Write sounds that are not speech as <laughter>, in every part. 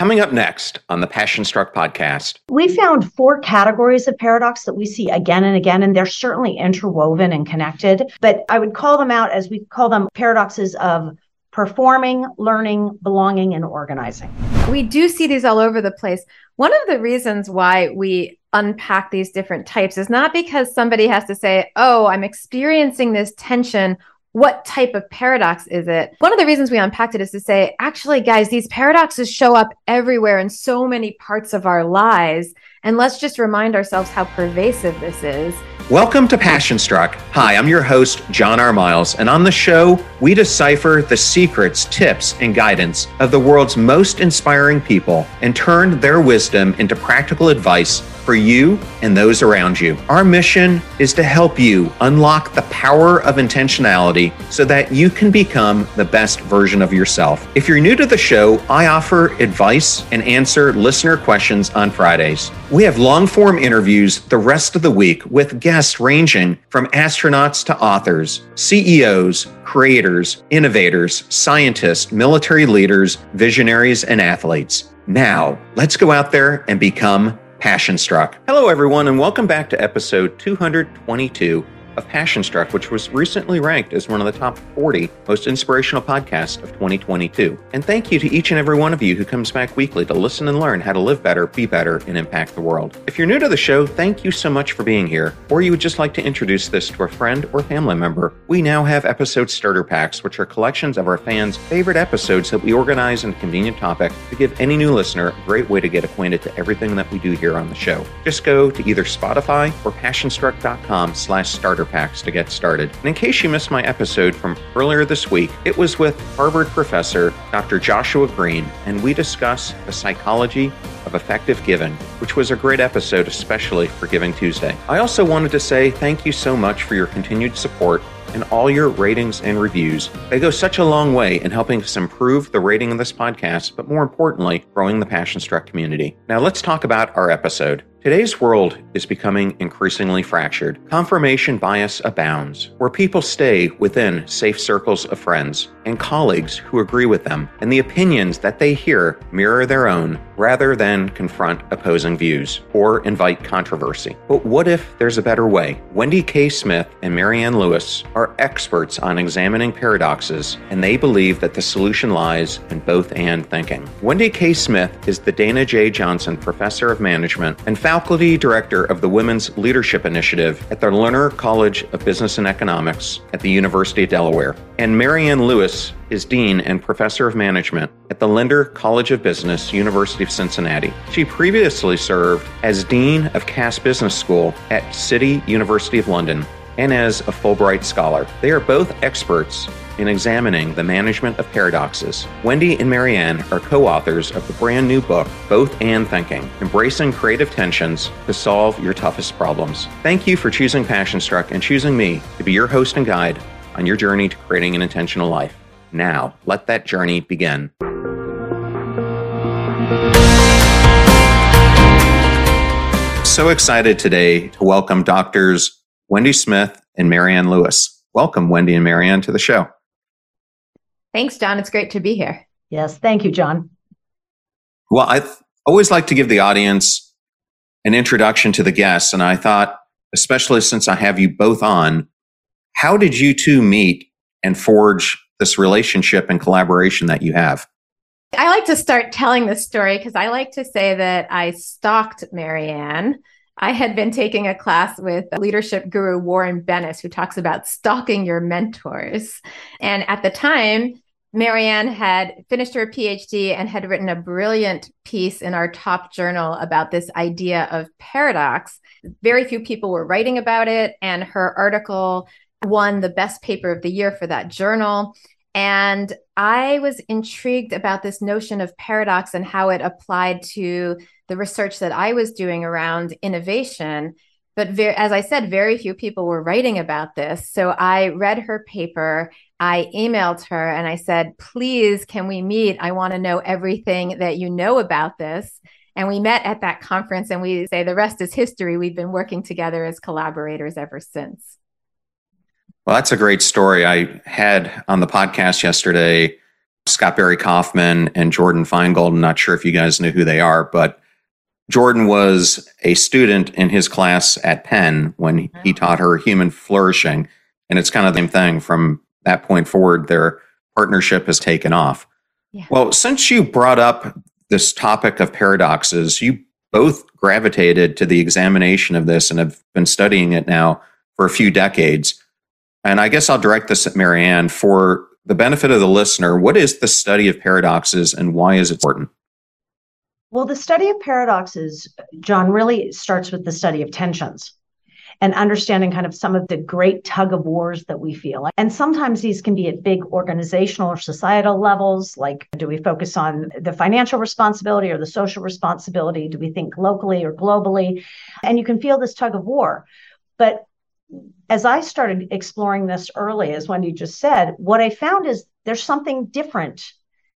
Coming up next on the Passion Struck podcast, we found four categories of paradox that we see again and again, and they're certainly interwoven and connected. But I would call them out as we call them paradoxes of performing, learning, belonging, and organizing. We do see these all over the place. One of the reasons why we unpack these different types is not because somebody has to say, Oh, I'm experiencing this tension what type of paradox is it? One of the reasons we unpacked it is to say, actually, guys, these paradoxes show up everywhere in so many parts of our lives. And let's just remind ourselves how pervasive this is. Welcome to Passion Struck. Hi, I'm your host, John R. Miles, and on the show, we decipher the secrets, tips, and guidance of the world's most inspiring people and turn their wisdom into practical advice for you and those around you. Our mission is to help you unlock the power of intentionality so that you can become the best version of yourself. If you're new to the show, I offer advice and answer listener questions on Fridays. We have long form interviews the rest of the week with guests ranging from astronauts to authors, CEOs, creators, innovators, scientists, military leaders, visionaries, and athletes. Now, let's go out there and become Passion Struck. Hello, everyone, and welcome back to episode 222 of Passion Struck, which was recently ranked as one of the top 40 most inspirational podcasts of 2022. And thank you to each and every one of you who comes back weekly to listen and learn how to live better, be better, and impact the world. If you're new to the show, thank you so much for being here. Or you would just like to introduce this to a friend or family member, we now have episode starter packs, which are collections of our fans' favorite episodes that we organize in a convenient topic to give any new listener a great way to get acquainted to everything that we do here on the show. Just go to either Spotify or passionstruck.com slash starter packs to get started. And in case you missed my episode from earlier this week, it was with Harvard professor Dr. Joshua Greene, and we discuss the psychology of effective giving, which was a great episode, especially for Giving Tuesday. I also wanted to say thank you so much for your continued support and all your ratings and reviews. They go such a long way in helping us improve the rating of this podcast, but more importantly, growing the Passion Struck community. Now let's talk about our episode. Today's world is becoming increasingly fractured. Confirmation bias abounds, where people stay within safe circles of friends and colleagues who agree with them, and the opinions that they hear mirror their own rather than confront opposing views or invite controversy. But what if there's a better way? Wendy K. Smith and Marianne Lewis are experts on examining paradoxes, and they believe that the solution lies in both and thinking. Wendy K. Smith is the Dana J. Johnson Professor of Management and faculty director of the Women's Leadership Initiative at the Lerner College of Business and Economics at the University of Delaware. And Marianne Lewis is Dean and Professor of Management at the Lindner College of Business, University of Cincinnati. She previously served as Dean of Cass Business School at City University of London and as a Fulbright Scholar. They are both experts in examining the management of paradoxes. Wendy and Marianne are co authors of the brand new book, Both and Thinking Embracing Creative Tensions to Solve Your Toughest Problems. Thank you for choosing Passion Struck and choosing me to be your host and guide on your journey to creating an intentional life. Now, let that journey begin. So excited today to welcome doctors Wendy Smith and Marianne Lewis. Welcome, Wendy and Marianne, to the show. Thanks, John. It's great to be here. Yes, thank you, John. Well, I always like to give the audience an introduction to the guests, and I thought, especially since I have you both on, how did you two meet and forge this relationship and collaboration that you have? I like to start telling this story because I like to say that I stalked Marianne. I had been taking a class with leadership guru Warren Bennis, who talks about stalking your mentors. And at the time, Marianne had finished her PhD and had written a brilliant piece in our top journal about this idea of paradox. Very few people were writing about it, and her article won the best paper of the year for that journal. And I was intrigued about this notion of paradox and how it applied to the research that I was doing around innovation. But as I said, very few people were writing about this. So I read her paper. I emailed her and I said, please, can we meet? I want to know everything that you know about this. And we met at that conference and we say the rest is history. We've been working together as collaborators ever since. Well, that's a great story. I had on the podcast yesterday Scott Barry Kaufman and Jordan Feingold. I'm not sure if you guys know who they are, but Jordan was a student in his class at Penn when he taught her human flourishing. And it's kind of the same thing from that point forward, their partnership has taken off. Yeah. Well, since you brought up this topic of paradoxes, you both gravitated to the examination of this and have been studying it now for a few decades. And I guess I'll direct this at Marianne for the benefit of the listener. What is the study of paradoxes and why is it important? Well, the study of paradoxes, John, really starts with the study of tensions and understanding kind of some of the great tug of wars that we feel. And sometimes these can be at big organizational or societal levels. Like, do we focus on the financial responsibility or the social responsibility? Do we think locally or globally? And you can feel this tug of war. But as I started exploring this early, as Wendy just said, what I found is there's something different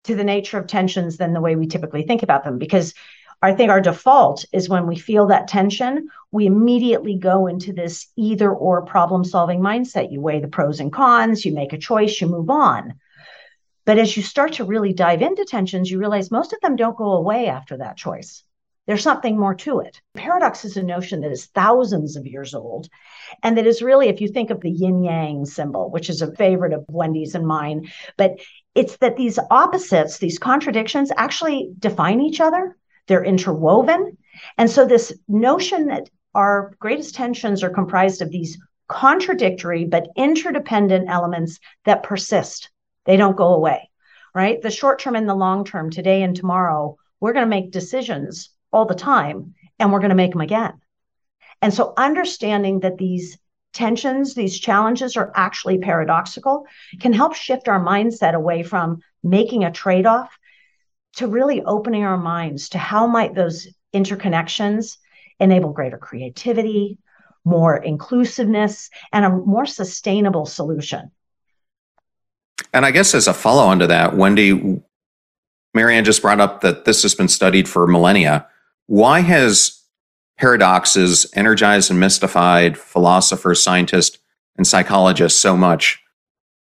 to the nature of tensions than the way we typically think about them because I think our default is when we feel that tension, we immediately go into this either or problem solving mindset. You weigh the pros and cons, you make a choice, you move on. But as you start to really dive into tensions, you realize most of them don't go away after that choice. There's something more to it. Paradox is a notion that is thousands of years old. And that is really, if you think of the yin yang symbol, which is a favorite of Wendy's and mine, but it's that these opposites, these contradictions actually define each other they're interwoven. And so, this notion that our greatest tensions are comprised of these contradictory but interdependent elements that persist, they don't go away, right? The short term and the long term, today and tomorrow, we're going to make decisions all the time and we're going to make them again. And so, understanding that these tensions, these challenges are actually paradoxical can help shift our mindset away from making a trade off to really opening our minds to how might those interconnections enable greater creativity, more inclusiveness, and a more sustainable solution. And I guess as a follow on to that, Wendy, Marianne just brought up that this has been studied for millennia. Why has paradoxes energized and mystified philosophers, scientists, and psychologists so much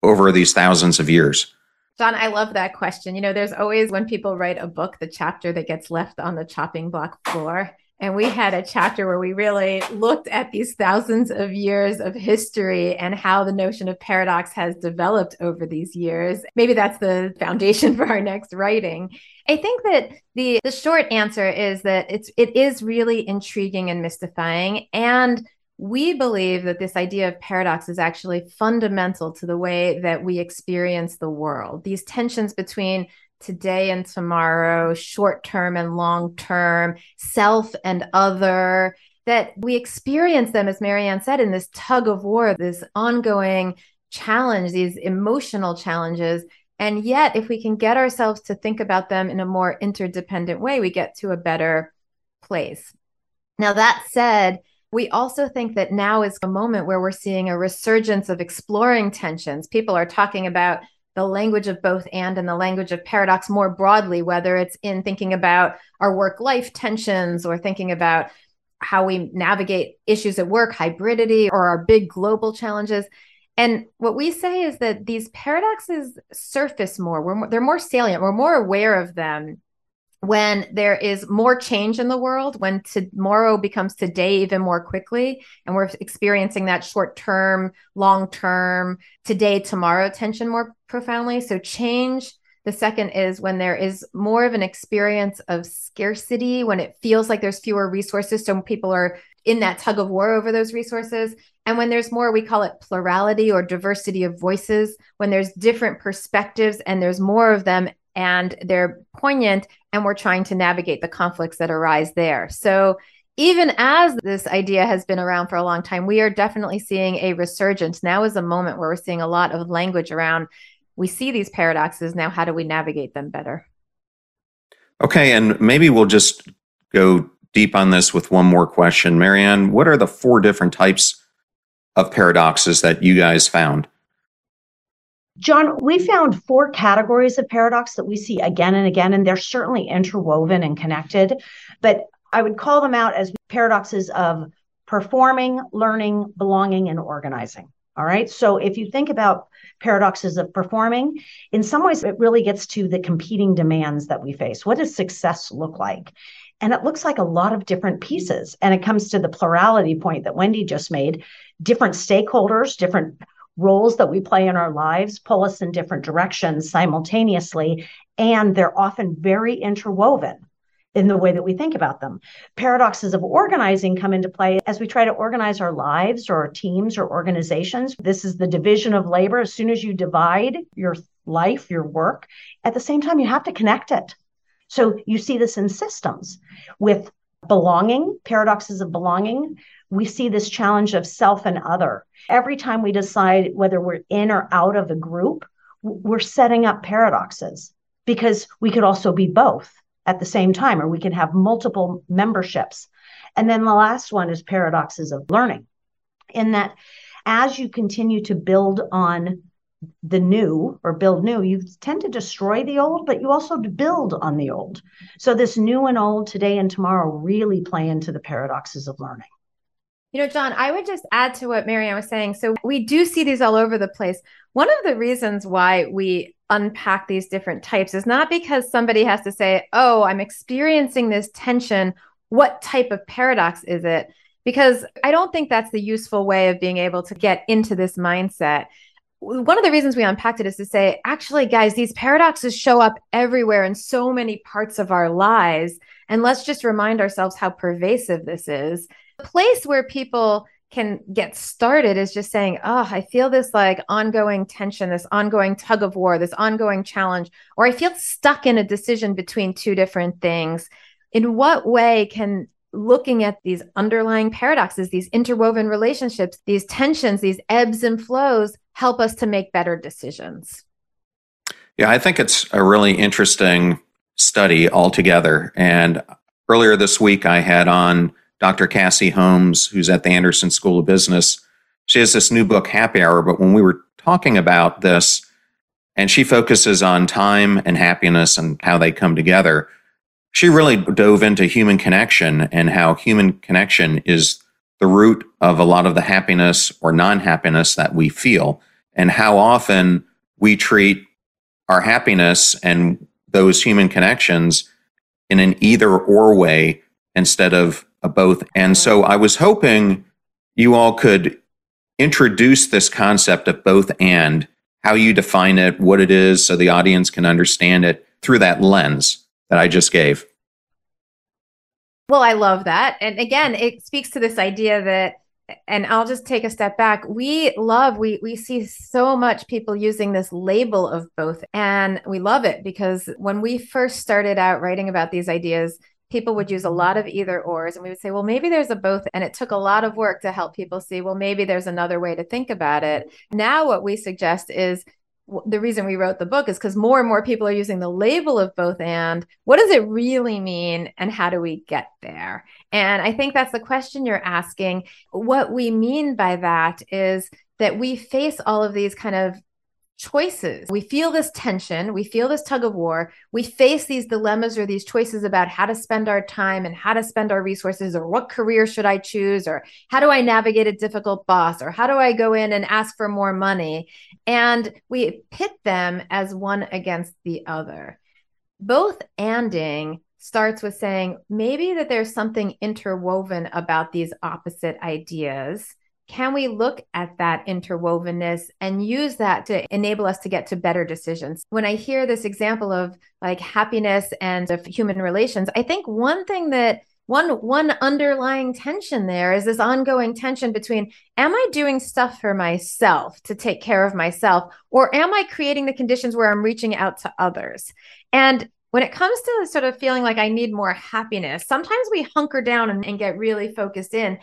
over these thousands of years? John, I love that question. You know, there's always when people write a book, the chapter that gets left on the chopping block floor. And we had a chapter where we really looked at these thousands of years of history and how the notion of paradox has developed over these years. Maybe that's the foundation <laughs> for our next writing. I think that the the short answer is that it's it is really intriguing and mystifying and we believe that this idea of paradox is actually fundamental to the way that we experience the world. These tensions between today and tomorrow, short term and long term, self and other, that we experience them, as Marianne said, in this tug of war, this ongoing challenge, these emotional challenges. And yet, if we can get ourselves to think about them in a more interdependent way, we get to a better place. Now, that said, we also think that now is a moment where we're seeing a resurgence of exploring tensions. People are talking about the language of both and and the language of paradox more broadly, whether it's in thinking about our work life tensions or thinking about how we navigate issues at work, hybridity, or our big global challenges. And what we say is that these paradoxes surface more. We're they're more salient. We're more aware of them when there is more change in the world, when tomorrow becomes today even more quickly, and we're experiencing that short term, long term, today, tomorrow tension more profoundly. So, change. The second is when there is more of an experience of scarcity, when it feels like there's fewer resources. So, people are in that tug of war over those resources. And when there's more, we call it plurality or diversity of voices, when there's different perspectives and there's more of them and they're poignant and we're trying to navigate the conflicts that arise there. So even as this idea has been around for a long time, we are definitely seeing a resurgence. Now is a moment where we're seeing a lot of language around we see these paradoxes. Now, how do we navigate them better? Okay, and maybe we'll just go deep on this with one more question. Marianne, what are the four different types of paradoxes that you guys found? John, we found four categories of paradox that we see again and again, and they're certainly interwoven and connected. But I would call them out as paradoxes of performing, learning, belonging, and organizing. All right. So if you think about paradoxes of performing, in some ways, it really gets to the competing demands that we face. What does success look like? And it looks like a lot of different pieces. And it comes to the plurality point that Wendy just made different stakeholders, different roles that we play in our lives pull us in different directions simultaneously. And they're often very interwoven in the way that we think about them. Paradoxes of organizing come into play as we try to organize our lives or our teams or organizations. This is the division of labor. As soon as you divide your life, your work, at the same time, you have to connect it. So you see this in systems with belonging, paradoxes of belonging. We see this challenge of self and other. Every time we decide whether we're in or out of a group, we're setting up paradoxes because we could also be both at the same time, or we can have multiple memberships. And then the last one is paradoxes of learning, in that as you continue to build on the new or build new, you tend to destroy the old, but you also build on the old. So this new and old today and tomorrow really play into the paradoxes of learning. You know, John, I would just add to what Marianne was saying. So we do see these all over the place. One of the reasons why we unpack these different types is not because somebody has to say, oh, I'm experiencing this tension. What type of paradox is it? Because I don't think that's the useful way of being able to get into this mindset. One of the reasons we unpacked it is to say, actually, guys, these paradoxes show up everywhere in so many parts of our lives. And let's just remind ourselves how pervasive this is. The place where people can get started is just saying, oh, I feel this like ongoing tension, this ongoing tug of war, this ongoing challenge, or I feel stuck in a decision between two different things. In what way can looking at these underlying paradoxes, these interwoven relationships, these tensions, these ebbs and flows help us to make better decisions? Yeah, I think it's a really interesting study altogether. And earlier this week, I had on Dr. Cassie Holmes, who's at the Anderson School of Business. She has this new book, Happy Hour. But when we were talking about this, and she focuses on time and happiness and how they come together, she really dove into human connection and how human connection is the root of a lot of the happiness or non happiness that we feel, and how often we treat our happiness and those human connections in an either or way instead of a both. And so I was hoping you all could introduce this concept of both and how you define it, what it is, so the audience can understand it through that lens that I just gave. Well, I love that. And again, it speaks to this idea that and I'll just take a step back. We love, we we see so much people using this label of both. And we love it because when we first started out writing about these ideas, people would use a mm-hmm. lot of either ors and we would say well maybe there's a both and it took a lot of work to help people see well maybe there's another way to think about it mm-hmm. now what we suggest is the reason we wrote the book is because more and more people are using the label of both and. What does it really mean and how do we get there? And i think that's the question you're asking. What we mean by that is that we face all of these kind of choices. We feel this tension, we feel this tug of war, we face these dilemmas or these choices about how to spend our time and how to spend our resources, or what career should I choose, or how do I navigate a difficult boss, or how do I go in and ask for more money? And we pit them as one against the other. Both anding starts with saying maybe that there's something interwoven about these opposite ideas can we look at that interwovenness and use that to enable us to get to better decisions? When I hear this example of like happiness and of human relations, I think one thing that one one underlying tension there is this ongoing tension between am i doing stuff for myself to take care of myself or am i creating the conditions where i'm reaching out to others and when it comes to sort of feeling like i need more happiness sometimes we hunker down and, and get really focused in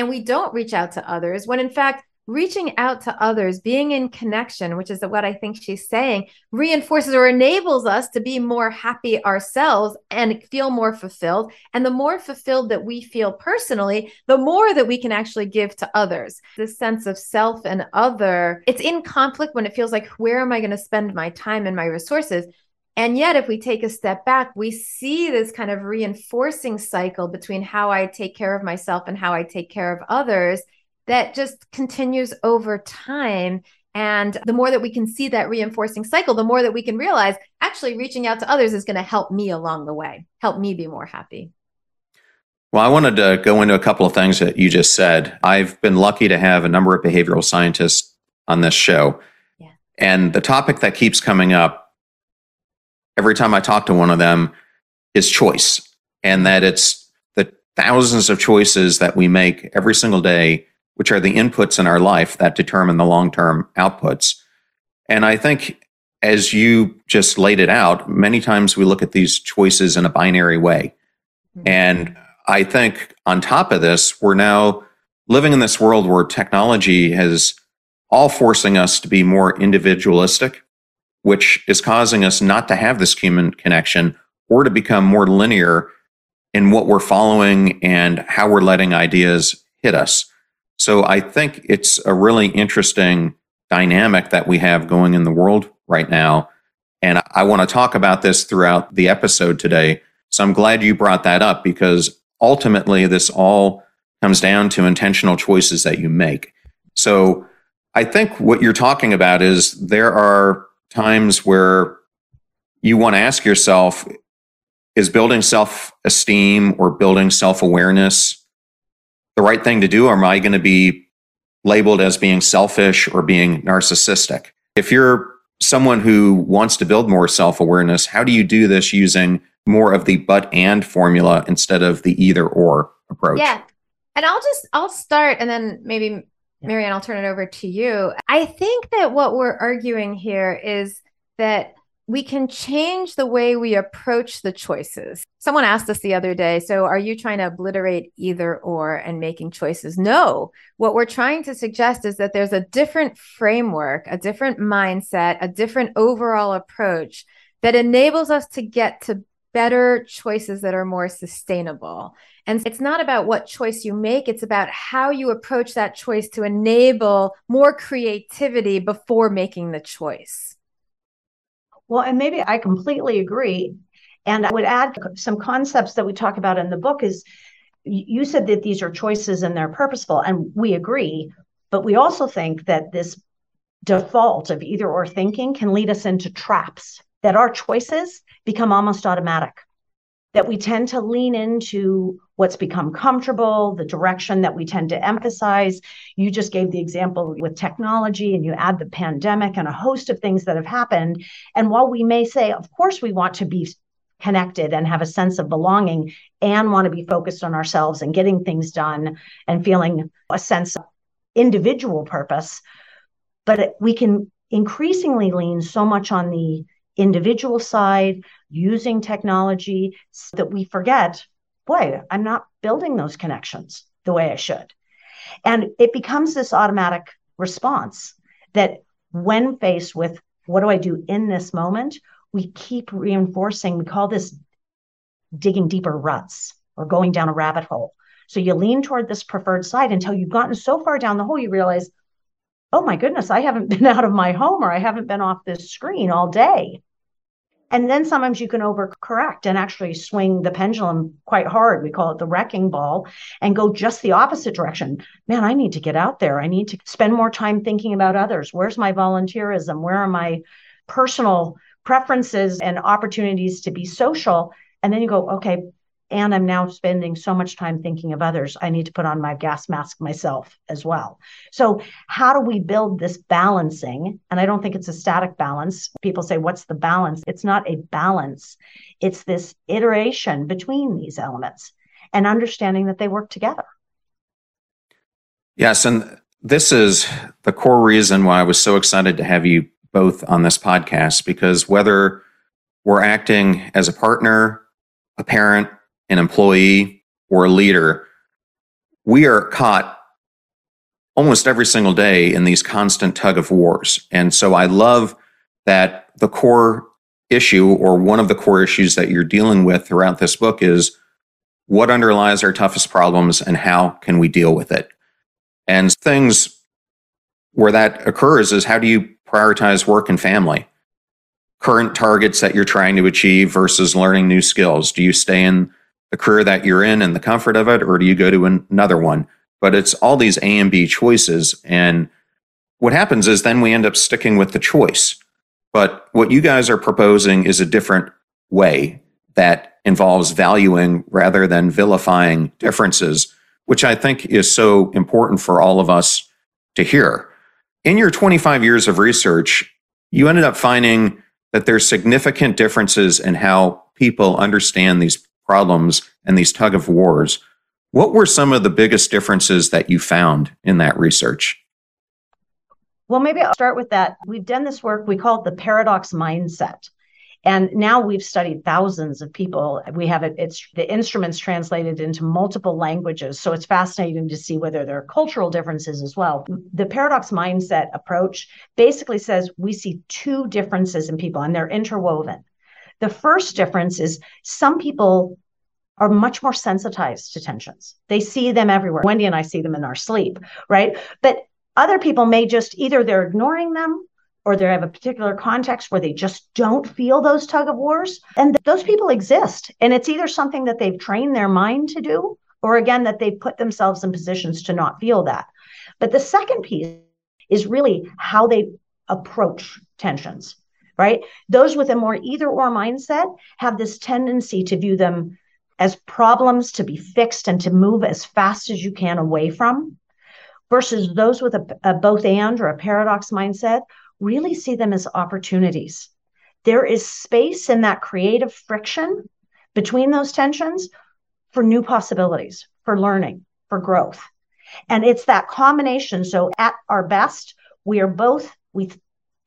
and we don't reach out to others when in fact reaching out to others being in connection which is what i think she's saying reinforces or enables us to be more happy ourselves and feel more fulfilled. And the more fulfilled that we feel personally the more that we can actually give to others. This sense of self and other it's in conflict when it feels like where am i going to spend my time and my resources and yet, if we take a step back, we see this kind of reinforcing cycle between how I take care of myself and how I take care of others that just continues over time. And the more that we can see that reinforcing cycle, the more that we can realize actually reaching out to others is going to help me along the way, help me be more happy. Well, I wanted to go into a couple of things that you just said. I've been lucky to have a number of behavioral scientists on this show. Yeah. And the topic that keeps coming up every time I talk to one of them is choice, and that it's the thousands of choices that we make every single day, which are the inputs in our life that determine the long term outputs. And I think, as you just laid it out, many times we look at these choices in a binary way. Mm-hmm. And I think on top of this, we're now living in this world where technology is all forcing us to be more individualistic, which is causing us not to have this human connection or to become more linear in what we're following and how we're letting ideas hit us. So I think it's a really interesting dynamic that we have going in the world right now. And I want to talk about this throughout the episode today. So I'm glad you brought that up because ultimately, this all comes down to intentional choices that you make. So I think what you're talking about is there are times where you want to ask yourself is building self esteem or building self awareness the right thing to do? Or am I going to be labeled as being selfish or being narcissistic? If you're someone who wants to build more self awareness, how do you do this using more of the but and formula instead of the either or approach. Yeah. And I'll just I'll start and then maybe Marianne, I'll turn it over to you. I think that what we're arguing here is that we can change the way we approach the choices. Someone asked us the other day, so are you trying to obliterate either or and making choices? No. What we're trying to suggest is that there's a different framework, a different mindset, a different overall approach that enables us to get to better choices that are more sustainable. And it's not about what choice you make, it's about how you approach that choice to enable more creativity before making the choice. Well, and maybe I completely agree. And I would add some concepts that we talk about in the book is you said that these are choices and they're purposeful, and we agree. But we also think that this default of either or thinking can lead us into traps that our choices become almost automatic, that we tend to lean into what's become comfortable, the direction that we tend to emphasize. You just gave the example with technology, and you add the pandemic and a host of things that have happened. And while we may say, of course, we want to be connected and have a sense of belonging and want to be focused on ourselves and getting things done and feeling a sense of individual purpose, but we can increasingly lean so much on the individual side, using technology so that we forget, boy, I'm not building those connections the way I should. And it becomes this automatic response that when faced with what do I do in this moment, we keep reinforcing, we call this digging deeper ruts or going down a rabbit hole. So you lean toward this preferred side until you've gotten so far down the hole, you realize, oh my goodness, I haven't <laughs> been out of my home or I haven't been off this screen all day. And then sometimes you can overcorrect and actually swing the pendulum quite hard. We call it the wrecking ball and go just the opposite direction. Man, I need to get out there. I need to spend more time thinking about others. Where's my volunteerism? Where are my personal preferences and opportunities to be social? And then you go, okay, and I'm now spending so much time thinking of others. I need to put on my gas mask myself as well. So, how do we build this balancing? And I don't think it's a static balance. People say, What's the balance? It's not a balance, it's this iteration between these elements and understanding that they work together. Yes. And this is the core reason why I was so excited to have you both on this podcast because whether we're acting as a partner, a parent, an employee, or a leader, we are caught almost every single day in these constant tug of wars. And so I love that the core issue, or one of the core issues that you're dealing with throughout this book, is what underlies our toughest problems and how can we deal with it? And things where that occurs is how do you prioritize work and family? Current targets that you're trying to achieve versus learning new skills. Do you stay in the career that you're in and the comfort of it, or do you go to another one? but it's all these A and B choices. And what happens is then we end up sticking with the choice. But what you guys are proposing is a different way that involves valuing rather than vilifying differences, which I think is so important for all of us to hear. In your 25 years of research, you ended up finding that there's significant differences in how people understand these problems and these tug of wars. What were some of the biggest differences that you found in that research? Well, maybe I'll start with that. We've done this work, we call it the paradox mindset. And now we've studied thousands of people. We have it, it's the instruments translated into multiple languages. So it's fascinating to see whether there are cultural differences as well. The paradox mindset approach basically says we see two differences in people and they're interwoven. The first difference is some people are much more sensitized to tensions. They see them everywhere. Wendy and I see them in our sleep, right? But other people may just either they're ignoring them or they have a particular context where they just don't feel those tug of wars. And th- those people exist. And it's either something that they've trained their mind to do, or again, that they've put themselves in positions to not feel that. But the second piece is really how they approach tensions, right? Those with a more either or mindset have this tendency to view them as problems to be fixed and to move as fast as you can away from versus those with a, a both and or a paradox mindset really see them as opportunities. There is space in that creative friction between those tensions for new possibilities, for learning, for growth. And it's that combination. So at our best, we are both, we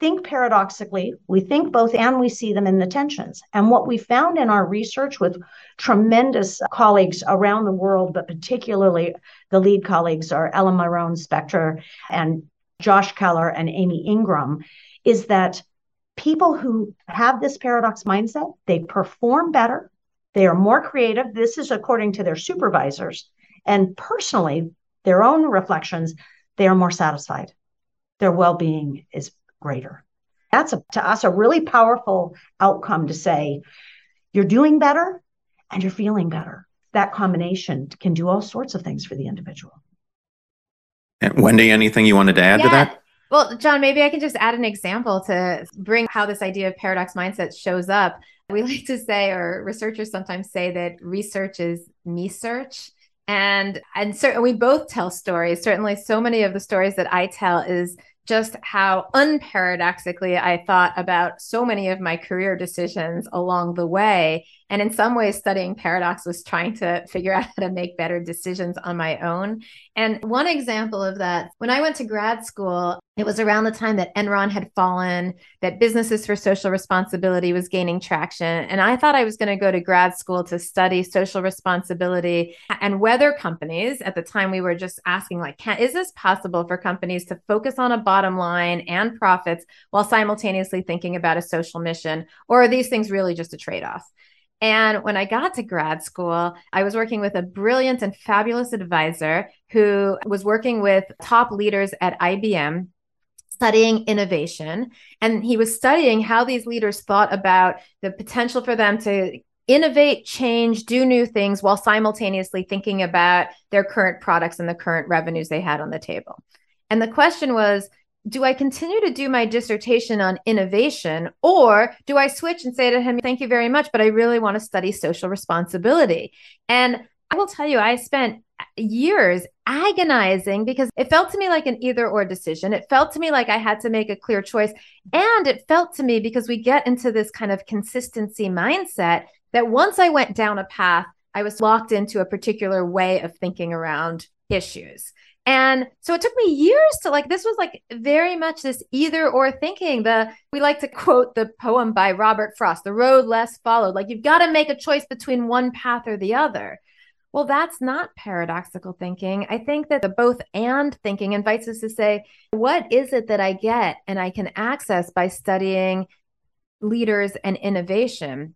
think paradoxically, we think both and we see them in the tensions. And what we found in our research with tremendous colleagues around the world, but particularly the lead colleagues are Ella Miron-Spektor and Josh Keller and Amy Ingram, is that people who have this paradox mindset, they perform better, they are more creative. This is according to their supervisors. And personally, their own reflections, they are more satisfied. Their well being is greater. That's a, to us a really powerful outcome to say you're doing better and you're feeling better. That combination can do all sorts of things for the individual. And Wendy, anything you wanted to add yeah. to that? Well, John, maybe I can just add an example to bring how this idea of paradox mindset shows up. We <laughs> like to say, or researchers sometimes say, that research is me search. And and so we both tell stories. Certainly, so many of the stories that I tell is just how unparadoxically I thought about so many of my career decisions along the way. And in some ways, studying paradox was trying to figure <laughs> out how to make better decisions on my own. And one example of that, when I went to grad school, it was around the time that Enron had fallen, that Businesses for Social Responsibility was gaining traction. And I thought I was going to go to grad school to study social responsibility and whether companies, at the time we were just asking, like, can, is this possible for companies to focus on a bottom line and profits while simultaneously thinking about a social mission? Or are these things really just a trade off? And when I got to grad school, I was working with a brilliant and fabulous advisor who was working with top leaders at IBM studying innovation. And he was studying how these leaders thought about the potential for them to innovate, change, do new things while simultaneously thinking about their current products and the current revenues they had on the table. And the question was, do I continue to do my dissertation on innovation or do I switch and say to him, thank you very much, but I really want to study social responsibility? And I will tell you, I spent years agonizing because it felt to me like an either or decision. It felt to me like I had to make a clear choice. And it felt to me because we get into this kind of consistency mindset that once I went down a path, I was locked into a particular way of thinking around issues. And so it took me years to like this was like very much this either or thinking. The we like to quote the poem by Robert Frost, The Road Less Followed. Like you've got to make a choice between one path or the other. Well, that's not paradoxical thinking. I think that the both and thinking invites us to say, what is it that I get and I can access by studying leaders and innovation?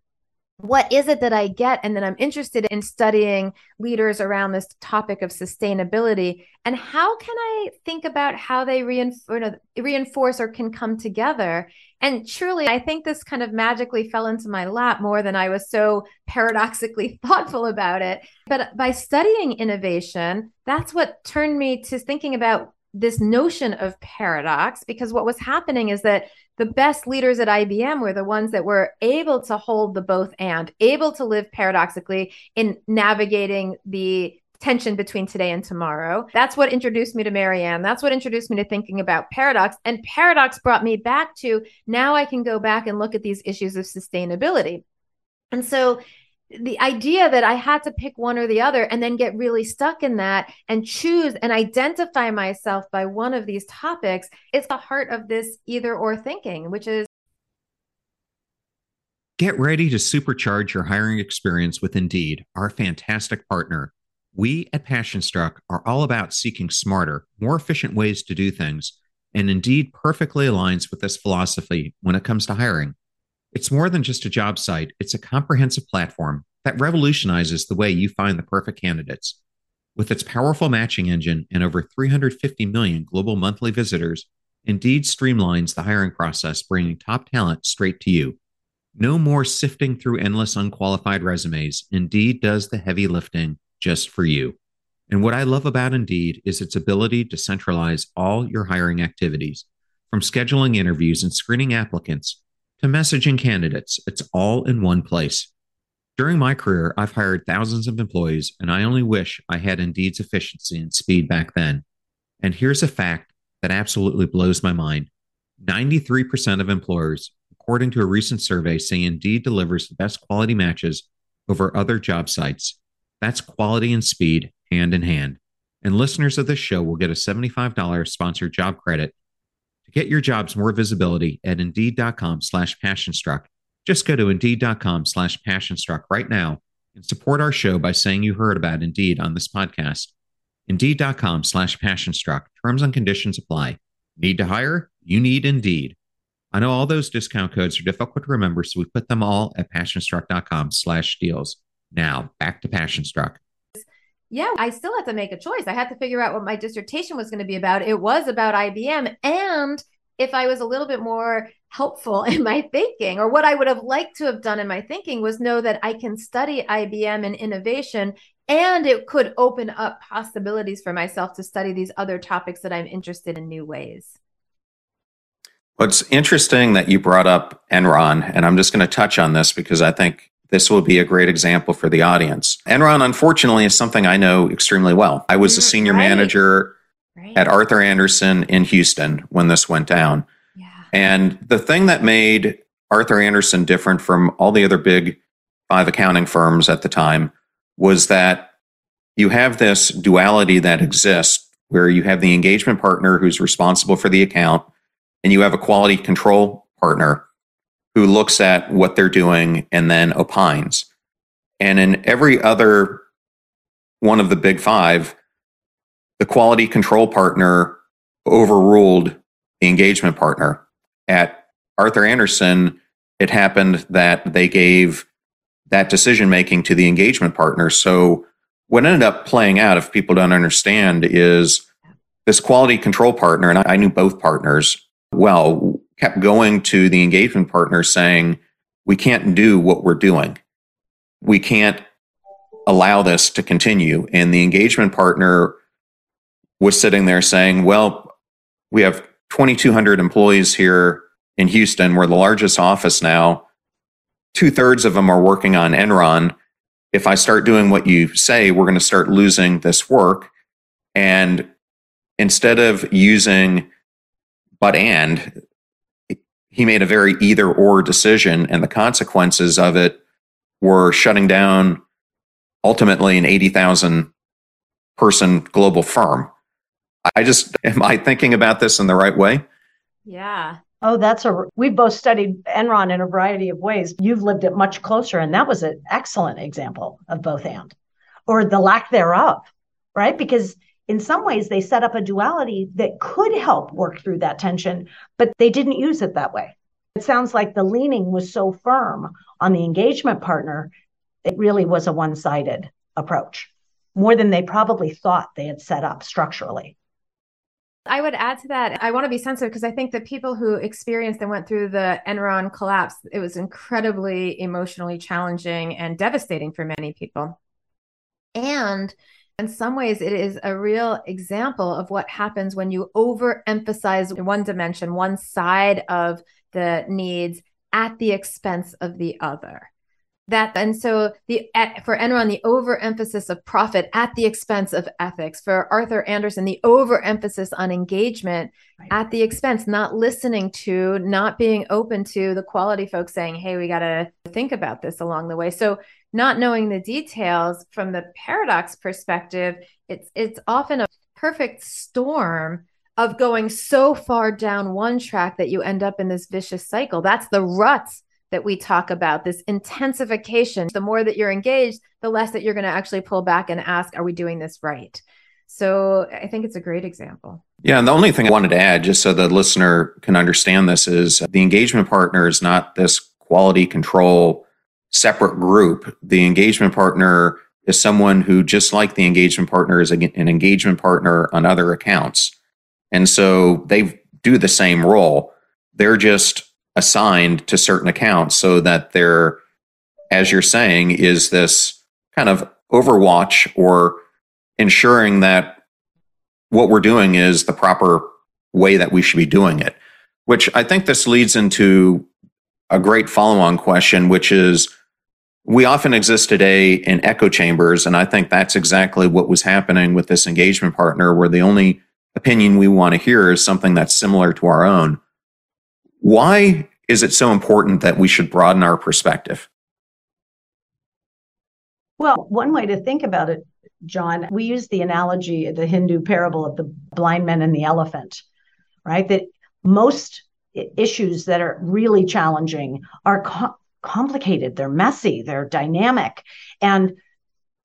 What is it that I get? And then I'm interested in studying leaders around this topic of sustainability. And how can I think about how they reinforce, reinforce or can come together? And truly, I think this kind of magically fell into my lap more than I was so paradoxically <laughs> thoughtful about it. But by studying innovation, that's what turned me to thinking about this notion of paradox because what was happening is that the best leaders at IBM were the ones that were able to hold the both and able to live paradoxically in navigating the tension between today and tomorrow. That's what introduced me to Marianne. That's what introduced me to thinking about paradox. And paradox brought me back to now I can go back and look at these issues of sustainability. And so the idea that I had to pick one or the other and then get really stuck in that and choose and identify myself by one of these topics is the heart of this either or thinking, which is. Get ready to supercharge your hiring experience with Indeed, our fantastic partner. We at PassionStruck are all about seeking smarter, more efficient ways to do things, and Indeed perfectly aligns with this philosophy when it comes to hiring. It's more than just a job site, it's a comprehensive platform that revolutionizes the way you find the perfect candidates. With its powerful matching engine and over 350 million global monthly visitors, Indeed streamlines the hiring process, bringing top talent straight to you. No more sifting through endless unqualified resumes. Indeed does the heavy lifting just for you. And what I love about Indeed is its ability to centralize all your hiring activities, from scheduling interviews and screening applicants to messaging candidates. It's all in one place. During my career, I've hired thousands of employees, and I only wish I had Indeed's efficiency and speed back then. And here's a fact that absolutely blows my mind 93% of employers, according to a recent survey, say Indeed delivers the best quality matches over other job sites. That's quality and speed hand in hand. And listeners of this show will get a $75 sponsored job credit to get your jobs more visibility at indeed.com slash passionstruck. Just go to indeed.com slash passionstruck right now and support our show by saying you heard about Indeed on this podcast. Indeed.com slash passionstruck. Terms and conditions apply. Need to hire? You need Indeed. I know all those discount codes are difficult to remember, so we put them all at passionstruck.com slash deals. Now, back to Passionstruck yeah, I still had to make a choice. I had to figure out what my dissertation was going to be about. It was about IBM. And if I was a little bit more helpful <laughs> in my thinking, or what I would have liked to have done in my thinking was know that I can study IBM and innovation, and it could open up possibilities for myself to study these other topics that I'm interested in new ways. It's interesting that you brought up Enron, and I'm just going to touch on this because I think this will be a great example for the audience. Enron, unfortunately, is something I know extremely well. I was a mm, senior right. manager right. at Arthur Andersen in Houston when this went down. Yeah. And the thing that made Arthur Andersen different from all the other big five accounting firms at the time was that you have this duality that exists where you have the engagement partner who's responsible for the account and you have a quality control partner who looks at what they're doing and then opines. And in every other one of the big five, the quality control partner overruled the engagement partner. At Arthur Andersen, it happened that they gave that decision making to the engagement partner. So, what ended up playing out, if people don't understand, is this quality control partner, and I knew both partners well, kept going to the engagement partner saying, we can't do what we're doing. We can't allow this to continue. And the engagement partner was sitting there saying, well, we have 2,200 employees here in Houston. We're the largest office now. Two thirds of them are working on Enron. If I start doing what you say, we're going to start losing this work. And instead of using but and he made a very either or decision, and the consequences of it were shutting down ultimately an 80,000 person global firm. I just, am I thinking about this in the right way? Yeah. Oh, that's a, we've both studied Enron in a variety of ways. You've lived it much closer, and that was an excellent example of both and or the lack thereof, right? Because in some ways they set up a duality that could help work through that tension but they didn't use it that way It sounds like the leaning was so firm on the engagement partner, it really was a one sided approach, more than they probably thought they had set up structurally. I would add to that. I want to be sensitive because I think the people who experienced and went through the Enron collapse, it was incredibly emotionally challenging and devastating for many people. And in some ways, it is a real example of what happens when you overemphasize one dimension, one side of the needs at the expense of the other that and so the for enron the overemphasis of profit at the expense of ethics. For Arthur Andersen the overemphasis on engagement right. at the expense not listening to not being open to the quality folks saying hey we got to think about this along the way. So not knowing the details from the paradox perspective it's it's often a perfect storm of going so far down one track that you end up in this vicious cycle. That's the ruts that we talk about this intensification. The more that you're engaged, the less that you're going to actually pull back and ask, are we doing this right? So I think it's a great example. Yeah. And the only thing I wanted to add, just so the listener can understand this, is the engagement partner is not this quality control separate group. The engagement partner is someone who, just like the engagement partner, is an engagement partner on other accounts. And so they do the same role. They're just assigned to certain accounts so that there, as you're saying, is this kind of overwatch or ensuring that what we're doing is the proper way that we should be doing it. Which I think this leads into a great follow on question, which is we often exist today in echo chambers. And I think that's exactly what was happening with this engagement partner, where the only opinion we want to hear is something that's similar to our own. Why is it so important that we should broaden our perspective? Well, one way to think about it, John, we use the analogy, the Hindu parable of the blind man and the elephant, right? That most issues that are really challenging are co- complicated, they're messy, they're dynamic. And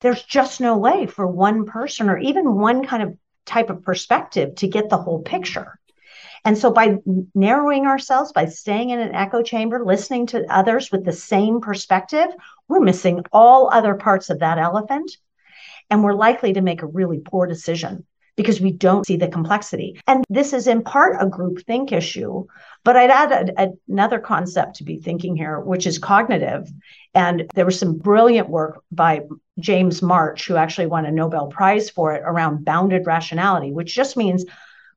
there's just no way for one person or even one kind of type of perspective to get the whole picture. And so by narrowing ourselves, by staying in an echo chamber, listening to others with the same perspective, we're missing all other parts of that elephant. And we're likely to make a really poor decision because we don't see the complexity. And this is in part a group think issue, but I'd add a, a, another concept to be thinking here, which is cognitive. And there was some brilliant work by James March, who actually won a Nobel Prize for it around bounded rationality, which just means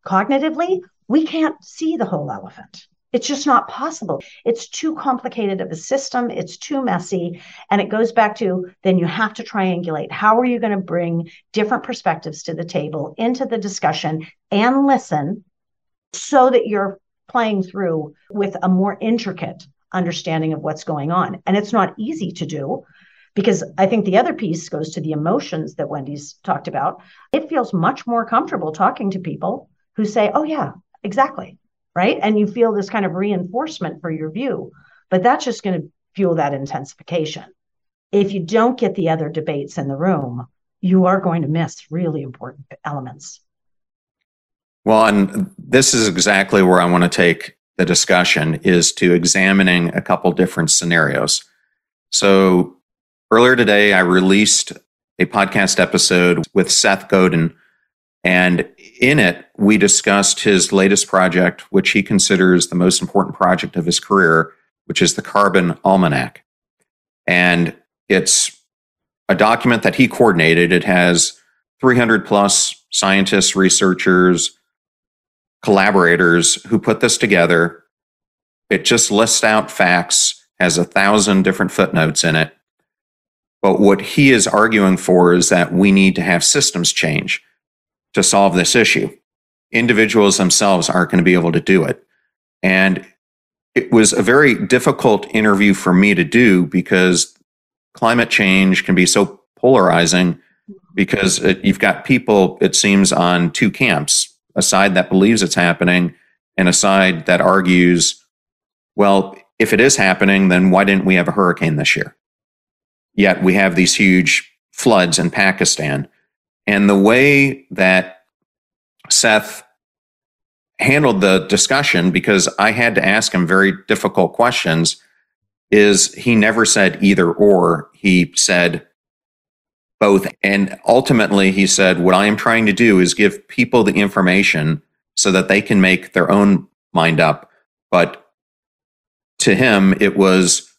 cognitively, we can't see the whole elephant. It's just not possible. It's too complicated of a system. It's too messy. And it goes back to then you have to triangulate. How are you going to bring different perspectives to the table into the discussion and listen so that you're playing through with a more intricate understanding of what's going on? And it's not easy to do because I think the other piece goes to the emotions that Wendy's talked about. It feels much more comfortable talking to people who say, oh, yeah, Exactly. Right. And you feel this kind of reinforcement for your view, but that's just going to fuel that intensification. If you don't get the other debates in the room, you are going to miss really important elements. Well, and this is exactly where I want to take the discussion is to examining a couple different scenarios. So earlier today, I released a podcast episode with Seth Godin, and in it, we discussed his latest project, which he considers the most important project of his career, which is the Carbon Almanac. And it's a document that he coordinated. It has 300 plus scientists, researchers, collaborators who put this together. It just lists out facts, has a thousand different footnotes in it. But what he is arguing for is that we need to have systems change to solve this issue. Individuals themselves aren't going to be able to do it. And it was a very difficult interview for me to do because climate change can be so polarizing because it, you've got people, it seems, on two camps a side that believes it's happening and a side that argues, well, if it is happening, then why didn't we have a hurricane this year? Yet we have these huge floods in Pakistan. And the way that Seth handled the discussion because I had to ask him very difficult questions is he never said either or. He said both. And ultimately, he said, What I am trying to do is give people the information so that they can make their own mind up. But to him, it was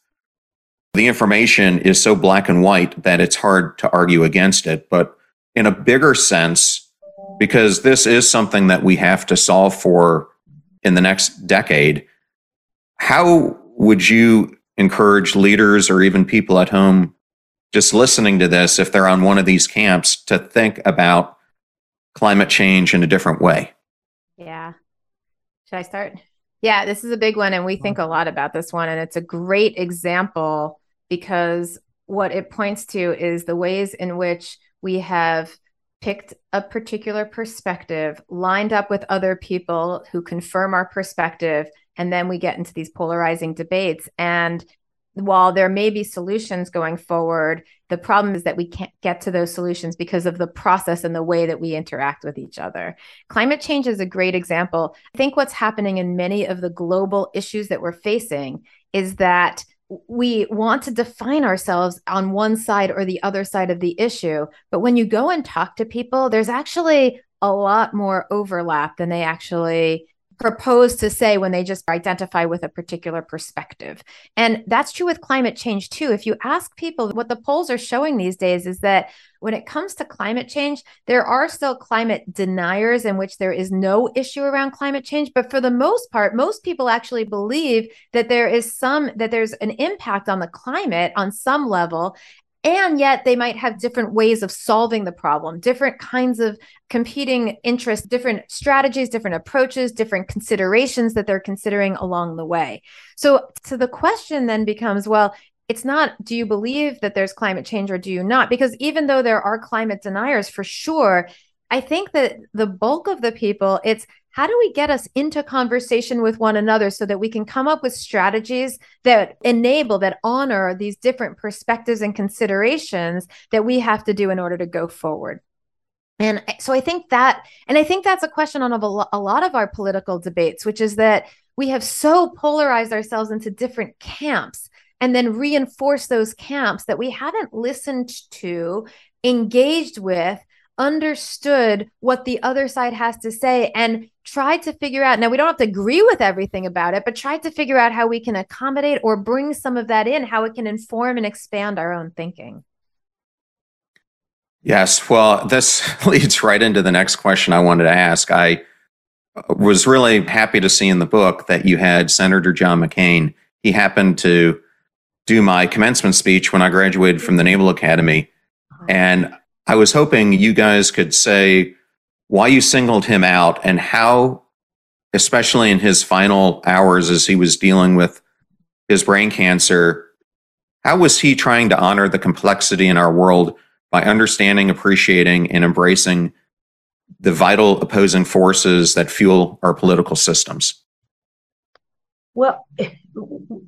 the information is so black and white that it's hard to argue against it. But in a bigger sense, because this is something that we have to solve for in the next decade, how would you encourage leaders or even people at home just listening to this, if they're on one of these camps, to think about climate change in a different way? Yeah. Should I start? Yeah, this is a big one. And we think a lot about this one. And it's a great example because what it points to is the ways in which we have picked a particular perspective, lined up with other people who confirm our perspective, and then we get into these polarizing debates. And while there may be solutions going forward, the problem is that we can't get to those solutions because of the process and the way that we interact with each other. Climate change is a great example. I think what's happening in many of the global issues that we're facing is that we want to define ourselves on one side or the other side of the issue. But when you go and talk to people, there's actually a lot more overlap than they actually propose to say when they just identify with a particular perspective. And that's true with climate change too. If you ask people, what the polls are showing these days is that when it comes to climate change, there are still climate deniers in which there is no issue around climate change. But for the most part, most people actually believe that there is some, that there's an impact on the climate on some level and yet they might have different ways of solving the problem different kinds of competing interests different strategies different approaches different considerations that they're considering along the way. So so the question then becomes well it's not do you believe that there's climate change or do you not? Because even though there are climate deniers for sure i think that the bulk of the people it's how do we get us into conversation with one another so that we can come up with strategies that enable that honor these different perspectives and considerations that we have to do in order to go forward? And so i think that and i think that's a question on a, lot of our political debates which is that we have so polarized ourselves into different camps and then reinforce those camps that we haven't listened to engaged with understood what the other side has to say and tried to figure out now we don't have to agree with everything about it but tried to figure out how we can accommodate or bring some of that in how it can inform and expand our own thinking. Yes well this <laughs> leads right into the next question i wanted to ask. I was really happy to see in the book that you had senator john mccain. He happened to do my commencement speech when i graduated from the naval academy. Uh-huh. And I was hoping you guys could say why you singled him out and how, especially in his final hours as he was dealing with his brain cancer, how was he trying to honor the complexity in our world by understanding, appreciating, and embracing the vital opposing forces that fuel our political systems? Well,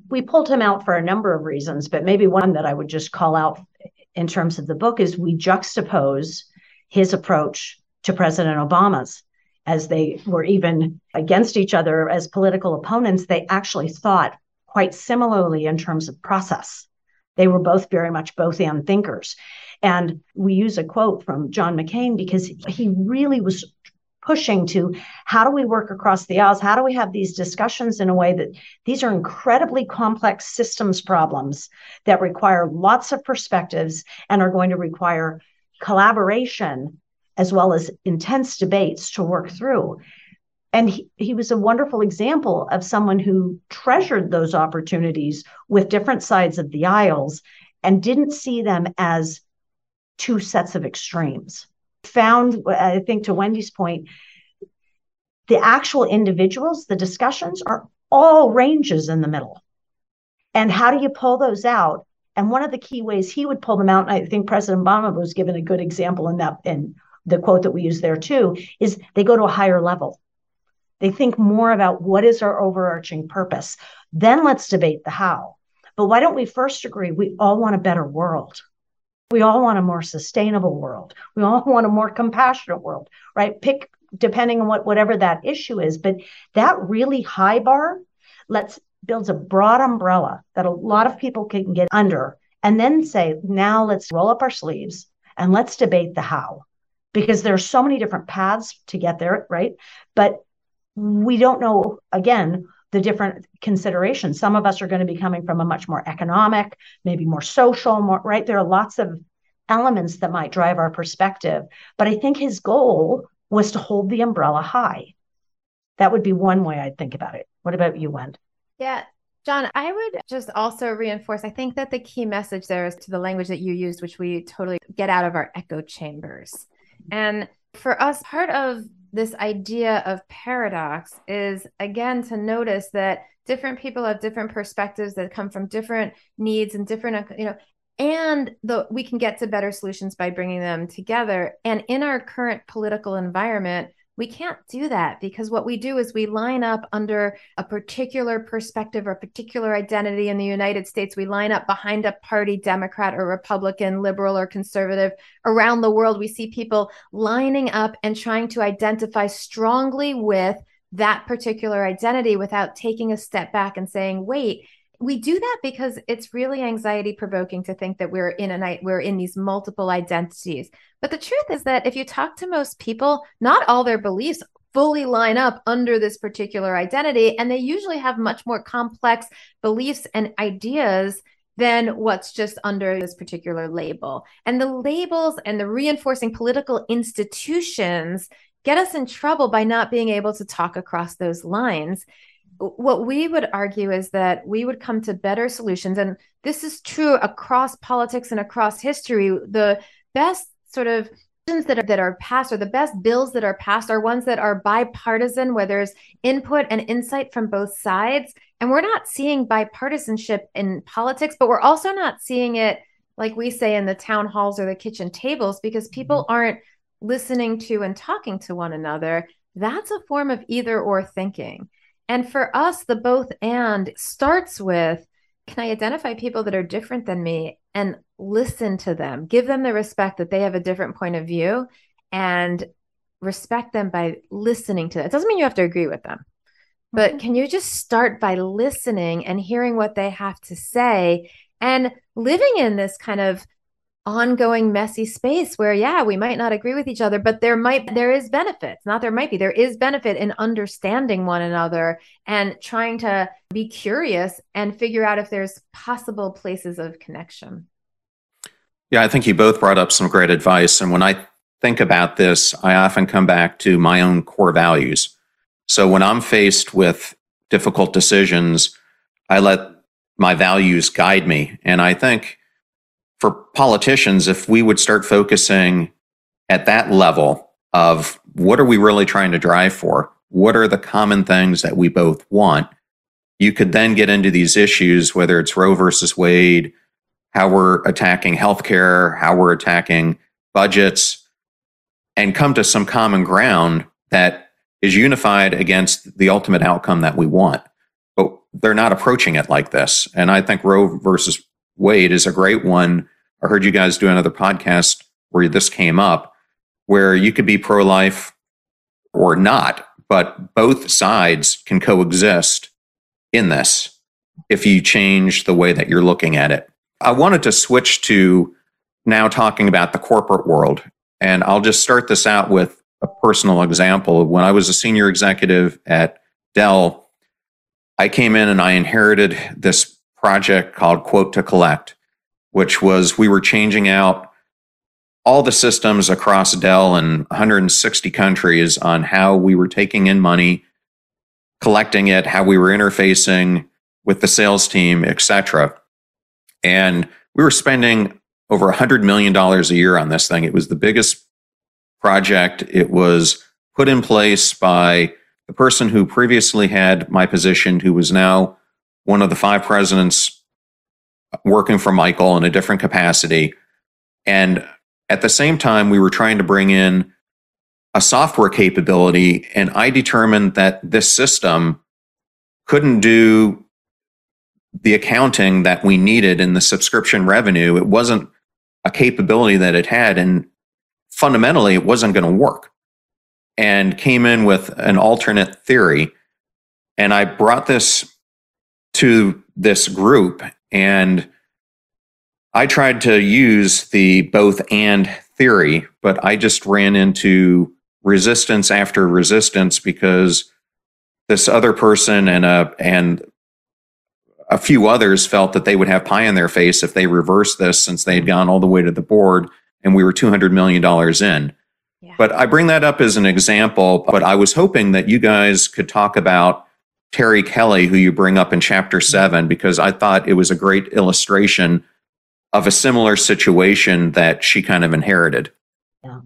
we pulled him out for a number of reasons, but maybe one that I would just call out in terms of the book is we juxtapose his approach to President Obama's. As they were even against each other as political opponents, they actually thought quite similarly in terms of process. They were both very much both and thinkers. And we use a quote from John McCain because he really was pushing to how do we work across the aisles? How do we have these discussions in a way that these are incredibly complex systems problems that require lots of perspectives and are going to require collaboration as well as intense debates to work through. And he, he was a wonderful example of someone who treasured those opportunities with different sides of the aisles and didn't see them as two sets of extremes found, I think, to Wendy's point, the actual individuals, the discussions are all ranges in the middle. And how do you pull those out? And one of the key ways he would pull them out, and I think President Obama was given a good example in that, in the quote that we use there too, is they go to a higher level. They think more about what is our overarching purpose. Then let's debate the how. But why don't we first agree we all want a better world? We all want a more sustainable world. We all want a more compassionate world, right? Pick depending on what whatever that issue is. But that really high bar let's builds a broad umbrella that a lot of people can get under and then say, now let's roll up our sleeves and let's debate the how. Because there's so many different paths to get there, right? But we don't know again the different considerations. Some of us are going to be coming from a much more economic, maybe more social, more right. There are lots of elements that might drive our perspective. But I think his goal was to hold the umbrella high. That would be one way I'd think about it. What about you, Wend? Yeah. John, I would just also reinforce I think that the key message there is to the language that you used, which we totally get out of our echo chambers. And for us, part of this idea of paradox is again to notice that different people have different perspectives that come from different needs and different uh, you know and the we can get to better solutions by bringing them together. And in our current political environment we can't do that because what we do is we line up under a particular perspective or particular identity in the United States. We line up behind a party, Democrat or Republican, liberal or conservative. Around the world, we see people lining up and trying to identify strongly with that particular identity without taking a step back and saying, wait, we do that because it's really anxiety provoking to think that we're in a night we're in these multiple identities. But the truth is that if you talk to most people not all their beliefs fully line up under this particular identity and they usually have much more complex beliefs and ideas than what's just under this particular label. And the labels and the reinforcing political institutions get us in trouble by not being able to talk across those lines what we would argue is that we would come to better solutions and this is true across politics and across history. The best sort of that are, that are passed or the best bills that are passed are ones that are bipartisan where there's input and insight from both sides. And we're not seeing bipartisanship in politics but we're also not seeing it like we say in the town halls or the kitchen tables because people mm-hmm. aren't listening to and talking to one another. That's a form of either or thinking and for us, the both and starts with can I identify people that are different than me and listen to them, give them the respect that they have a different point of view and respect them by listening to it. It doesn't mean you have to agree with them, but mm-hmm. can you just start by listening and hearing what they have to say and living in this kind of ongoing messy space where yeah we might not agree with each other but there might there is benefits not there might be there is benefit in understanding one another and trying to be curious and figure out if there's possible places of connection. Yeah i think you both brought up some great advice and when i think about this i often come back to my own core values. So when i'm faced with difficult decisions i let my values guide me and i think for politicians, if we would start focusing at that level of what are we really trying to drive for? What are the common things that we both want? You could then get into these issues, whether it's Roe versus Wade, how we're attacking healthcare, how we're attacking budgets, and come to some common ground that is unified against the ultimate outcome that we want. But they're not approaching it like this. And I think Roe versus Wade is a great one. I heard you guys do another podcast where this came up, where you could be pro life or not, but both sides can coexist in this if you change the way that you're looking at it. I wanted to switch to now talking about the corporate world. And I'll just start this out with a personal example. When I was a senior executive at Dell, I came in and I inherited this project called Quote to Collect, which was we were changing out all the systems across Dell and 160 countries on how we were taking in money, collecting it, how we were interfacing with the sales team, etc. And we were spending over $100 million a year on this thing. It was the biggest project. It was put in place by the person who previously had my position, who was now one of the five presidents working for Michael in a different capacity. And at the same time, we were trying to bring in a software capability. And I determined that this system couldn't do the accounting that we needed in the subscription revenue. It wasn't a capability that it had. And fundamentally, it wasn't going to work. and came in with an alternate theory. And I brought this to this group and I tried to use the both and theory, but I just ran into resistance after resistance because this other person and a and a few others felt that they would have pie in their face if they reversed this since they had gone all the way to the board and we were $200 million in. Yeah. But I bring that up as an example, but I was hoping that you guys could talk about Terri Kelly, who you bring up in chapter mm-hmm. seven, because I thought it was a great illustration of a similar situation that she kind of inherited. Yeah.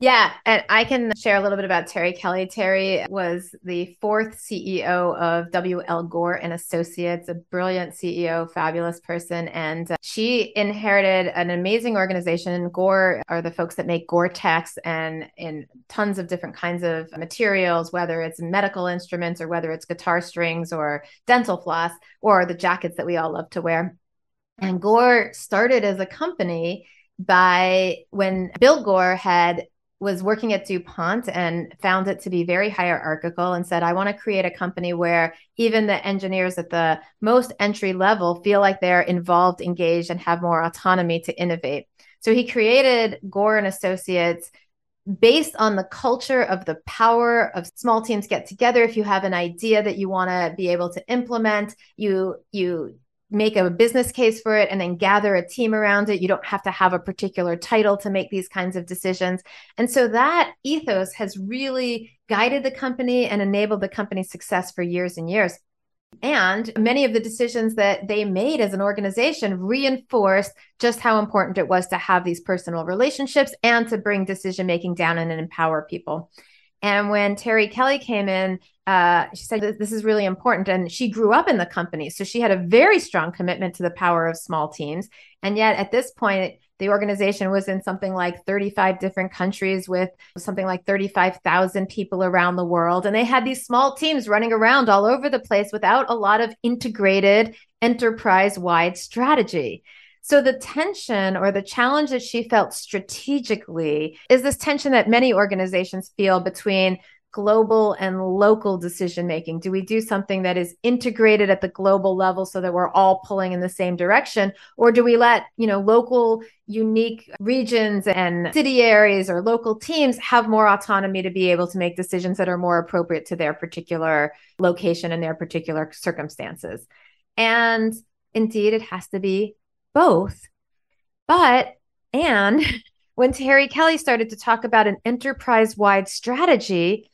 Yeah, and I can share a little bit about Terri Kelly. Terri was the fourth CEO of W.L. Gore and Associates, a brilliant CEO, fabulous person, and uh, she inherited an amazing organization. Gore are the folks that make Gore-Tex and in tons of different kinds of materials, whether it's medical instruments or whether it's guitar strings or dental floss or the jackets that we all love to wear. And Gore started as a company by when Bill Gore had was working at DuPont and found it to be very hierarchical and said, I want to create a company where even the engineers at the most entry level feel like they're involved, engaged, and have more autonomy to innovate. So he created Gore and Associates based on the culture of the power of small teams get together if you have an idea that you want to be able to implement you you make a business case for it and then gather a team around it. You don't have to have a particular title to make these kinds of decisions. And so that ethos has really guided the company and enabled the company's success for years and years. And many of the decisions that they made as an organization reinforced just how important it was to have these personal relationships and to bring decision making down and empower people. And when Terri Kelly came in, uh, she said this is really important. And she grew up in the company. So she had a very strong commitment to the power of small teams. And yet at this point, the organization was in something like 35 different countries with something like 35,000 people around the world. And they had these small teams running around all over the place without a lot of integrated enterprise wide strategy. So the tension or the challenge that she felt strategically is this tension that many organizations feel between global and local decision making? Do we do something that is integrated at the global level so that we're all pulling in the same direction or do we let, you know, local unique regions and city areas or local teams have more autonomy to be able to make decisions that are more appropriate to their particular location and their particular circumstances? And indeed it has to be both. But, and <laughs> when Terri Kelly started to talk about an enterprise wide strategy,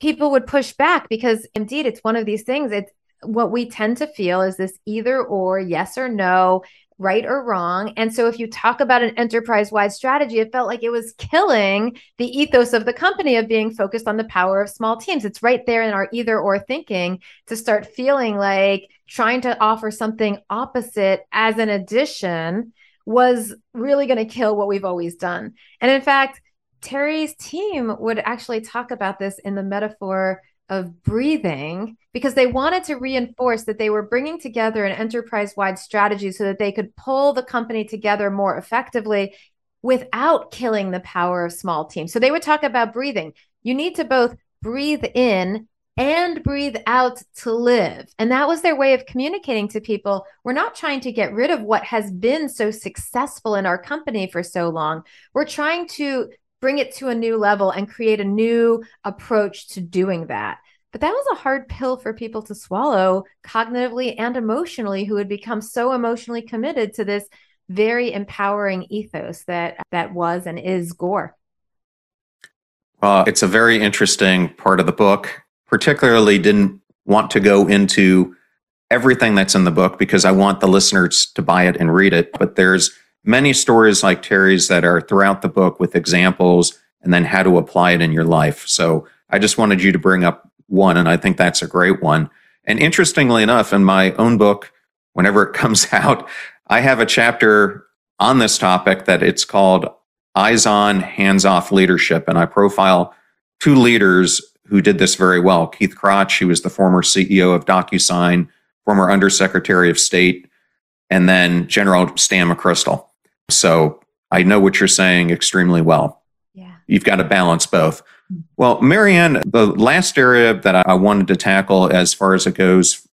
people would push back because indeed it's one of these things. It's what we tend to feel is this either or, yes or no, right or wrong. And so if you talk about an enterprise wide strategy, it felt like it was killing the ethos of the company of being focused on the power of small teams. It's right there in our either or thinking to start feeling like trying to offer something opposite as an addition was really going to kill what we've always done. And in fact, Terri's team would actually talk about this in the metaphor of breathing because they wanted to reinforce that they were bringing together an enterprise wide strategy so that they could pull the company together more effectively without killing the power of small teams. So they would talk about breathing. You need to both breathe in and breathe out to live. And that was their way of communicating to people. We're not trying to get rid of what has been so successful in our company for so long. We're trying to bring it to a new level and create a new approach to doing that. But that was a hard pill for people to swallow cognitively and emotionally who had become so emotionally committed to this very empowering ethos that that was and is Gore. Well, it's a very interesting part of the book. Particularly didn't want to go into everything that's in the book because I want the listeners to buy it and read it, but there's many stories like Terri's that are throughout the book with examples and then how to apply it in your life. So I just wanted you to bring up one, and I think that's a great one. And interestingly enough, in my own book, whenever it <laughs> comes out, I have a chapter on this topic that it's called Eyes On, Hands Off Leadership. And I profile two leaders who did this very well. Keith Krach, he was the former CEO of DocuSign, former Undersecretary of State, and then General Stan So I know what you're saying extremely well. Yeah. You've got to balance both. Hmm. Well, Marianne, the last area that I wanted to tackle as far as it goes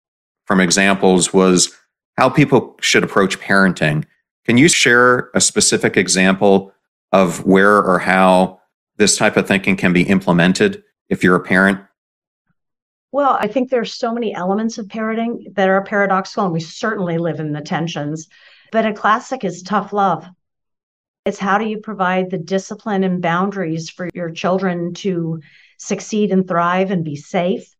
from examples was how people should approach parenting. Can you share a specific example of where or how this type of thinking can be implemented if you're a parent? Well, I think there's so many elements of parenting that are paradoxical, and we certainly live in the tensions. But a classic is tough love. It's how do you provide the discipline and boundaries for your children to succeed and thrive and be safe.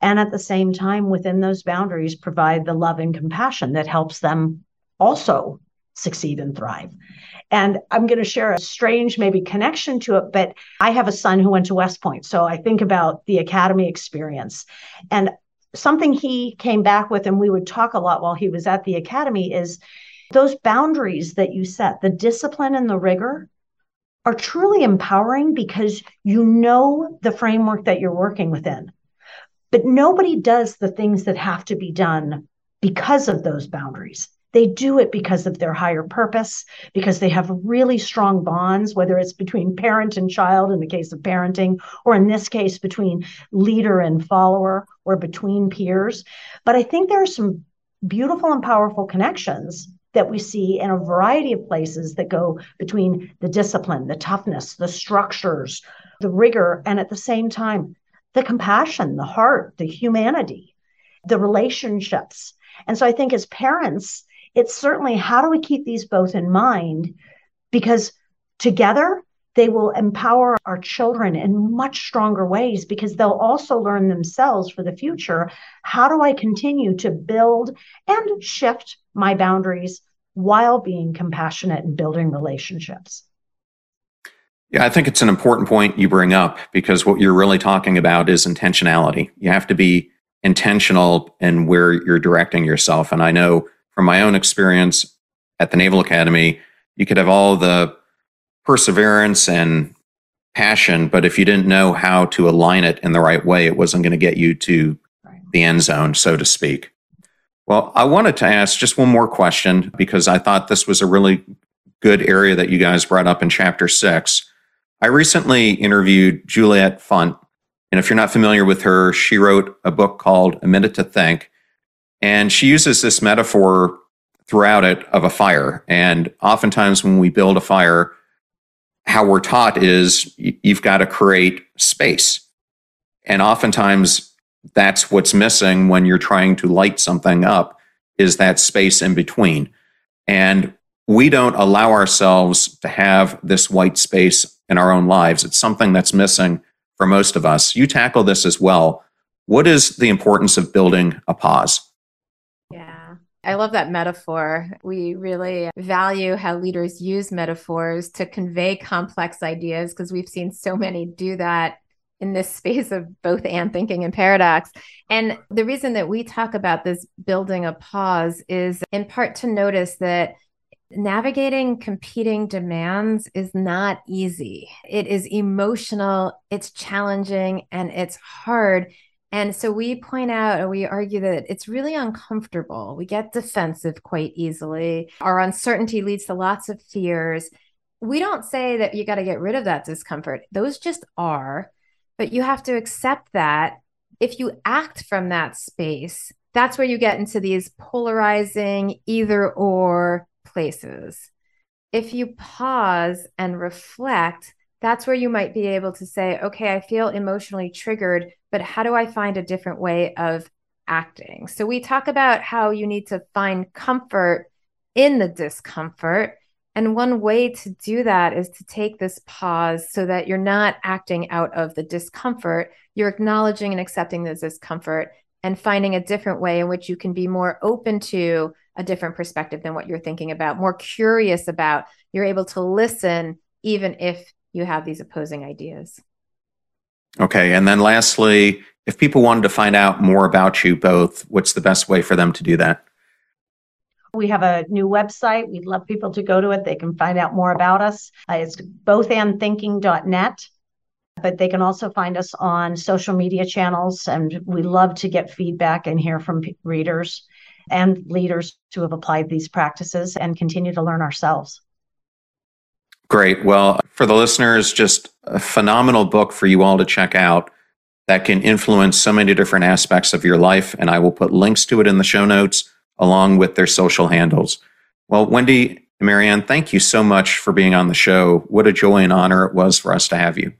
And at the same time, within those boundaries, provide the love and compassion that helps them also succeed and thrive. And I'm going to share a strange, maybe connection to it, but I have a son who went to West Point. So I think about the academy experience. And something he came back with, and we would talk a lot while he was at the academy, is those boundaries that you set, the discipline and the rigor are truly empowering because you know the framework that you're working within. But nobody does the things that have to be done because of those boundaries. They do it because of their higher purpose, because they have really strong bonds, whether it's between parent and child in the case of parenting, or in this case, between leader and follower, or between peers. But I think there are some beautiful and powerful connections that we see in a variety of places that go between the discipline, the toughness, the structures, the rigor, and at the same time, the compassion, the heart, the humanity, the relationships. And so I think as parents, it's certainly how do we keep these both in mind? Because together, they will empower our children in much stronger ways because they'll also learn themselves for the future how do I continue to build and shift my boundaries while being compassionate and building relationships? Yeah, I think it's an important point you bring up because what you're really talking about is intentionality. You have to be intentional in where you're directing yourself. And I know from my own experience at the Naval Academy, you could have all the perseverance and passion, but if you didn't know how to align it in the right way, it wasn't going to get you to the end zone, so to speak. Well, I wanted to ask just one more question because I thought this was a really good area that you guys brought up in chapter six. I recently interviewed Juliet Funt, and if you're not familiar with her, she wrote a book called A Minute to Think. And she uses this metaphor throughout it of a fire. And oftentimes, when we build a fire, how we're taught is you've got to create space. And oftentimes, that's what's missing when you're trying to light something up is that space in between. And we don't allow ourselves to have this white space in our own lives. It's something that's missing for most of us. You tackle this as well. What is the importance of building a pause? I love that metaphor. We really value how leaders use metaphors to convey complex ideas because we've seen so many do that in this <laughs> space of both and thinking and paradox. And the reason that we talk about this building a pause is in part to notice that navigating competing demands is not easy. It is emotional, it's challenging, and it's hard. And so we point out and we argue that it's really uncomfortable. We get defensive quite easily. Our uncertainty leads to lots of fears. We don't say that you got to get rid of that discomfort, those just are. But you have to accept that if you act from that space, that's where you get into these polarizing either or places. If you pause and reflect, that's where you might be able to say, okay, I feel emotionally triggered, but how do I find a different way of acting? So we talk about how you need to find comfort in the discomfort. And one way to do that is to take this pause so that you're not acting out of the discomfort. You're acknowledging and accepting the discomfort and finding a different way in which you can be more open to a different perspective than what you're thinking about, more curious about. You're able to listen even if you have these opposing ideas. Okay. And then lastly, if people wanted to find out more about you both, what's the best way for them to do that? We have a new website. We'd love people to go to it. They can find out more about us. Uh, it's bothandthinking.net, but they can also find us on social media channels. And we love to get feedback and hear from p- readers and leaders who have applied these practices and continue to learn ourselves. Great. Well, for the listeners, just a phenomenal book for you all to check out that can influence so many different aspects of your life. And I will put links to it in the show notes along with their social handles. Well, Wendy and Marianne, thank you so much for being on the show. What a joy and honor it was for us to have you.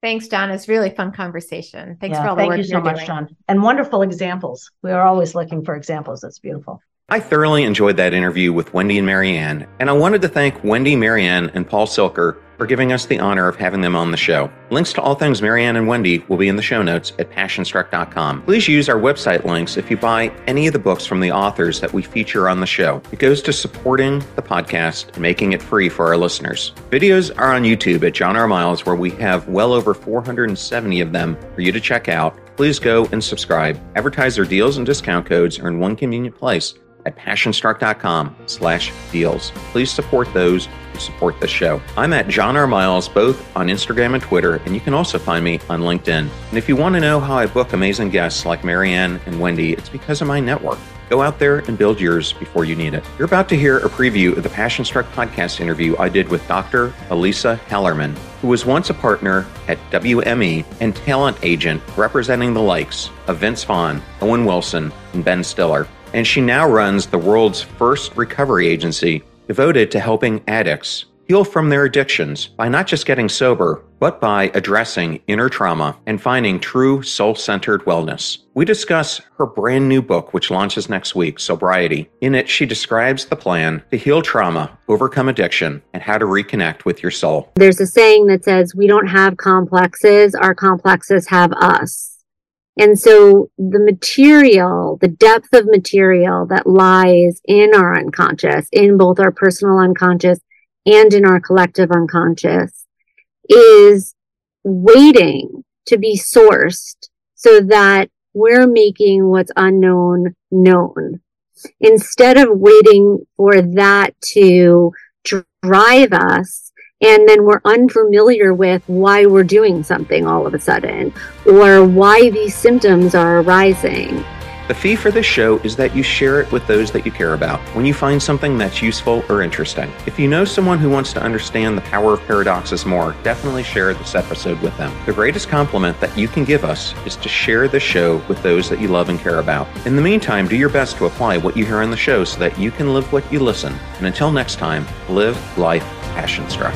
Thanks, John. It's really fun conversation. Thanks yeah, for all the thank work you so much, doing. John. And wonderful examples. We are always looking for examples. That's beautiful. I thoroughly enjoyed that interview with Wendy and Marianne, and I wanted to thank Wendy, Marianne, and Paul Silker for giving us the honor of having them on the show. Links to all things Marianne and Wendy will be in the show notes at passionstruck.com. Please use our website links if you buy any of the books from the authors that we feature on the show. It goes to supporting the podcast and making it free for our listeners. Videos are on YouTube at John R. Miles, where we have well over 470 of them for you to check out. Please go and subscribe. Advertiser deals and discount codes are in one convenient place at passionstruck.com slash deals. Please support those who support the show. I'm at John R. Miles, both on Instagram and Twitter, and you can also find me on LinkedIn. And if you want to know how I book amazing guests like Marianne and Wendy, it's because of my network. Go out there and build yours before you need it. You're about to hear a preview of the Passion Struck podcast interview I did with Dr. Elisa Hallerman, who was once a partner at WME and talent agent representing the likes of Vince Vaughn, Owen Wilson, and Ben Stiller and she now runs the world's first recovery agency devoted to helping addicts heal from their addictions by not just getting sober, but by addressing inner trauma and finding true soul centered wellness. We discuss her brand new book, which launches next week, Sobriety. In it, she describes the plan to heal trauma, overcome addiction, and how to reconnect with your soul. There's a saying that says, We don't have complexes, our complexes have us. And so the material, the depth of material that lies in our unconscious, in both our personal unconscious and in our collective unconscious is waiting to be sourced so that we're making what's unknown known. Instead of waiting for that to drive us and then we're unfamiliar with why we're doing something all of a sudden or why these symptoms are arising. The fee for this show is that you share it with those that you care about when you find something that's useful or interesting. If you know someone who wants to understand the power of paradoxes more, definitely share this episode with them. The greatest compliment that you can give us is to share the show with those that you love and care about. In the meantime, do your best to apply what you hear on the show so that you can live what you listen. And until next time, live life passion struck.